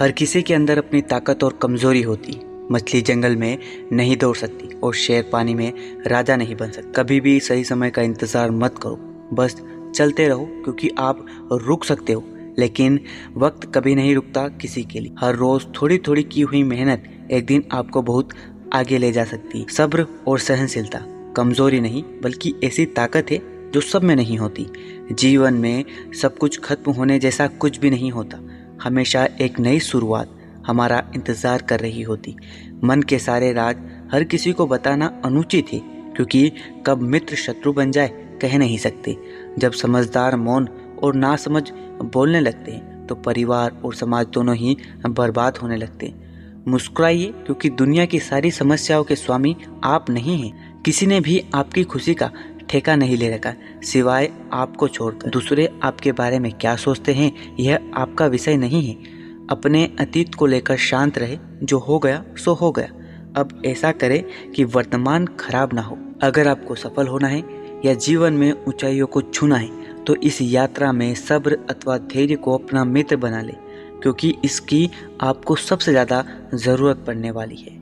हर किसी के अंदर अपनी ताकत और कमज़ोरी होती। मछली जंगल में नहीं दौड़ सकती और शेर पानी में राजा नहीं बन सकता। कभी भी सही समय का इंतज़ार मत करो। बस चलते रहो, क्योंकि आप रुक सकते हो, लेकिन वक्त कभी नहीं रुकता किसी के लिए। हर रोज थोड़ी थोड़ी की हुई मेहनत एक दिन आपको बहुत आगे ले जा सकती सब्र और सहनशीलता कमज़ोरी नहीं, बल्कि ऐसी ताकत है जो सब में नहीं होती। जीवन में सब कुछ खत्म होने जैसा कुछ भी नहीं होता। हमेशा एक नई शुरुआत हमारा इंतज़ार कर रही होती। मन के सारे राज हर किसी को बताना अनुचित है क्योंकि कब मित्र शत्रु बन जाए, कह नहीं सकते। जब समझदार मौन और नासमझ बोलने लगते हैं तो परिवार और समाज दोनों ही बर्बाद होने लगते। हैं मुस्कुराइए, क्योंकि दुनिया की सारी समस्याओं के स्वामी आप नहीं हैं। किसी ने भी आपकी खुशी का ठेका नहीं ले रखा। सिवाय आपको छोड़कर। दूसरे आपके बारे में क्या सोचते हैं, यह आपका विषय नहीं है। अपने अतीत को लेकर शांत रहे। जो हो गया, सो हो गया। अब ऐसा करें कि वर्तमान खराब ना हो। अगर आपको सफल होना है, या जीवन में ऊंचाइयों को छूना है तो इस यात्रा में सब्र अथवा धैर्य को अपना मित्र बना ले, क्योंकि इसकी आपको सबसे ज़्यादा ज़रूरत पड़ने वाली है।